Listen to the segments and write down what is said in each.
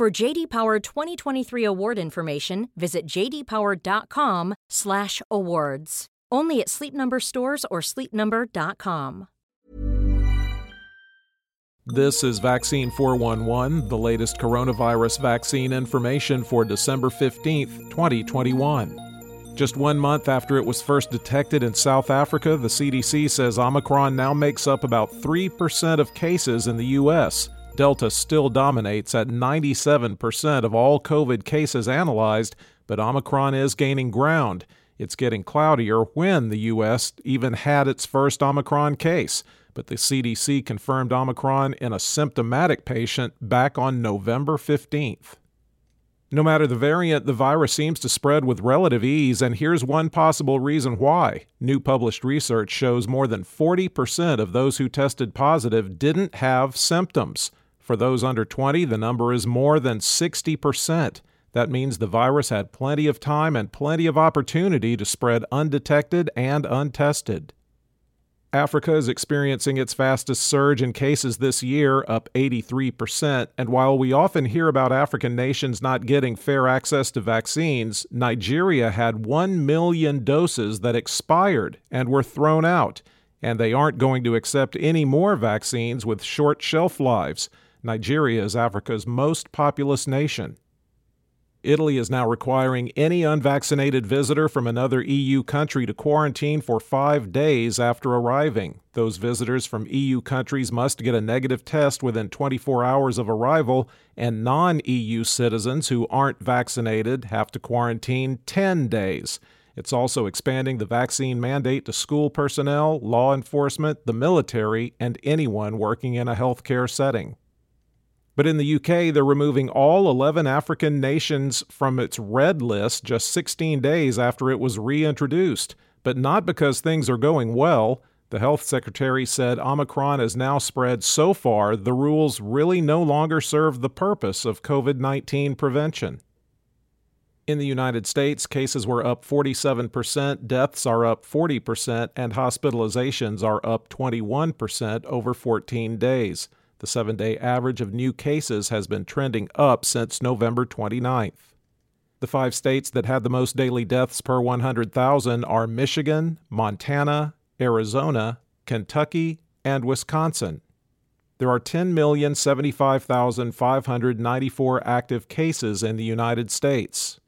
For JD Power 2023 award information, visit jdpower.com/awards. Only at Sleep Number stores or sleepnumber.com. This is Vaccine 411, the latest coronavirus vaccine information for December 15th, 2021. Just one month after it was first detected in South Africa, the CDC says Omicron now makes up about 3% of cases in the U.S. Delta still dominates at 97% of all COVID cases analyzed, but Omicron is gaining ground. It's getting cloudier when the U.S. even had its first Omicron case, but the CDC confirmed Omicron in a symptomatic patient back on November 15th. No matter the variant, the virus seems to spread with relative ease, and here's one possible reason why. New published research shows more than 40% of those who tested positive didn't have symptoms. For those under 20, the number is more than 60%. That means the virus had plenty of time and plenty of opportunity to spread undetected and untested. Africa is experiencing its fastest surge in cases this year, up 83%. And while we often hear about African nations not getting fair access to vaccines, Nigeria had 1 million doses that expired and were thrown out. And they aren't going to accept any more vaccines with short shelf lives. Nigeria is Africa's most populous nation. Italy is now requiring any unvaccinated visitor from another EU country to quarantine for five days after arriving. Those visitors from EU countries must get a negative test within 24 hours of arrival, and non EU citizens who aren't vaccinated have to quarantine 10 days. It's also expanding the vaccine mandate to school personnel, law enforcement, the military, and anyone working in a healthcare setting. But in the UK, they're removing all 11 African nations from its red list just 16 days after it was reintroduced. But not because things are going well. The health secretary said Omicron has now spread so far, the rules really no longer serve the purpose of COVID 19 prevention. In the United States, cases were up 47%, deaths are up 40%, and hospitalizations are up 21% over 14 days. The seven day average of new cases has been trending up since November 29th. The five states that had the most daily deaths per 100,000 are Michigan, Montana, Arizona, Kentucky, and Wisconsin. There are 10,075,594 active cases in the United States.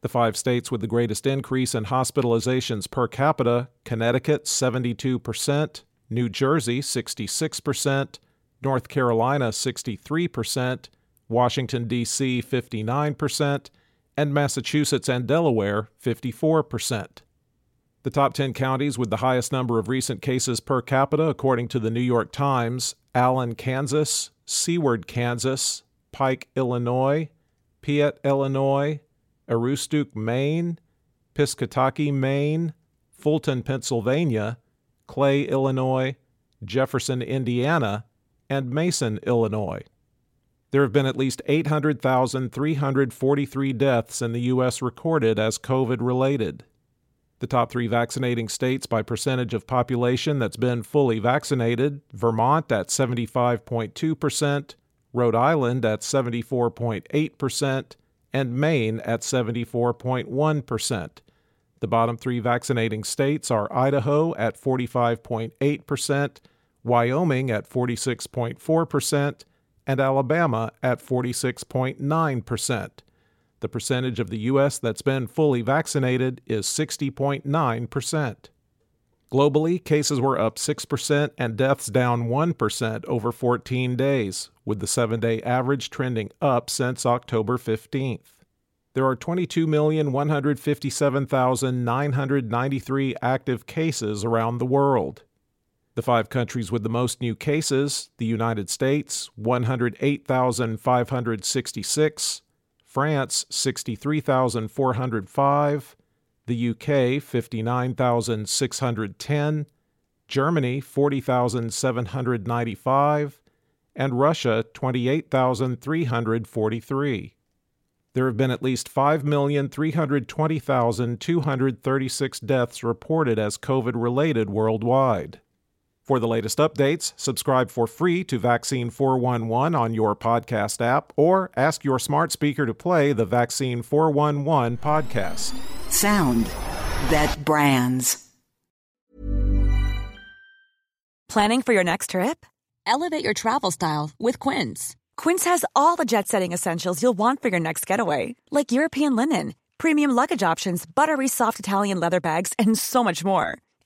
The five states with the greatest increase in hospitalizations per capita Connecticut 72%, New Jersey 66%, North Carolina 63%, Washington, D.C. 59%, and Massachusetts and Delaware 54%. The top 10 counties with the highest number of recent cases per capita, according to the New York Times Allen, Kansas, Seward, Kansas, Pike, Illinois, Piatt, Illinois, Aroostook, Maine, Piscataquis, Maine, Fulton, Pennsylvania, Clay, Illinois, Jefferson, Indiana, and Mason, Illinois. There have been at least 800,343 deaths in the U.S. recorded as COVID related. The top three vaccinating states by percentage of population that's been fully vaccinated Vermont at 75.2%, Rhode Island at 74.8%, and Maine at 74.1%. The bottom three vaccinating states are Idaho at 45.8%, Wyoming at 46.4%, and Alabama at 46.9%. The percentage of the U.S. that's been fully vaccinated is 60.9%. Globally, cases were up 6% and deaths down 1% over 14 days, with the seven day average trending up since October 15th. There are 22,157,993 active cases around the world. The five countries with the most new cases the United States, 108,566, France 63,405, the UK 59,610, Germany 40,795, and Russia 28,343. There have been at least 5,320,236 deaths reported as COVID related worldwide. For the latest updates, subscribe for free to Vaccine 411 on your podcast app or ask your smart speaker to play the Vaccine 411 podcast. Sound that brands. Planning for your next trip? Elevate your travel style with Quince. Quince has all the jet setting essentials you'll want for your next getaway, like European linen, premium luggage options, buttery soft Italian leather bags, and so much more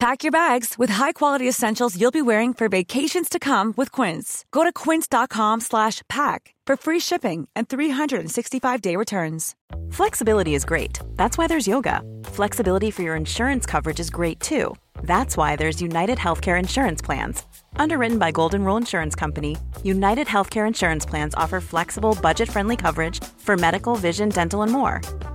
Pack your bags with high-quality essentials you'll be wearing for vacations to come with Quince. Go to quince.com/pack for free shipping and 365-day returns. Flexibility is great. That's why there's yoga. Flexibility for your insurance coverage is great too. That's why there's United Healthcare Insurance Plans. Underwritten by Golden Rule Insurance Company, United Healthcare Insurance Plans offer flexible, budget friendly coverage for medical, vision, dental, and more.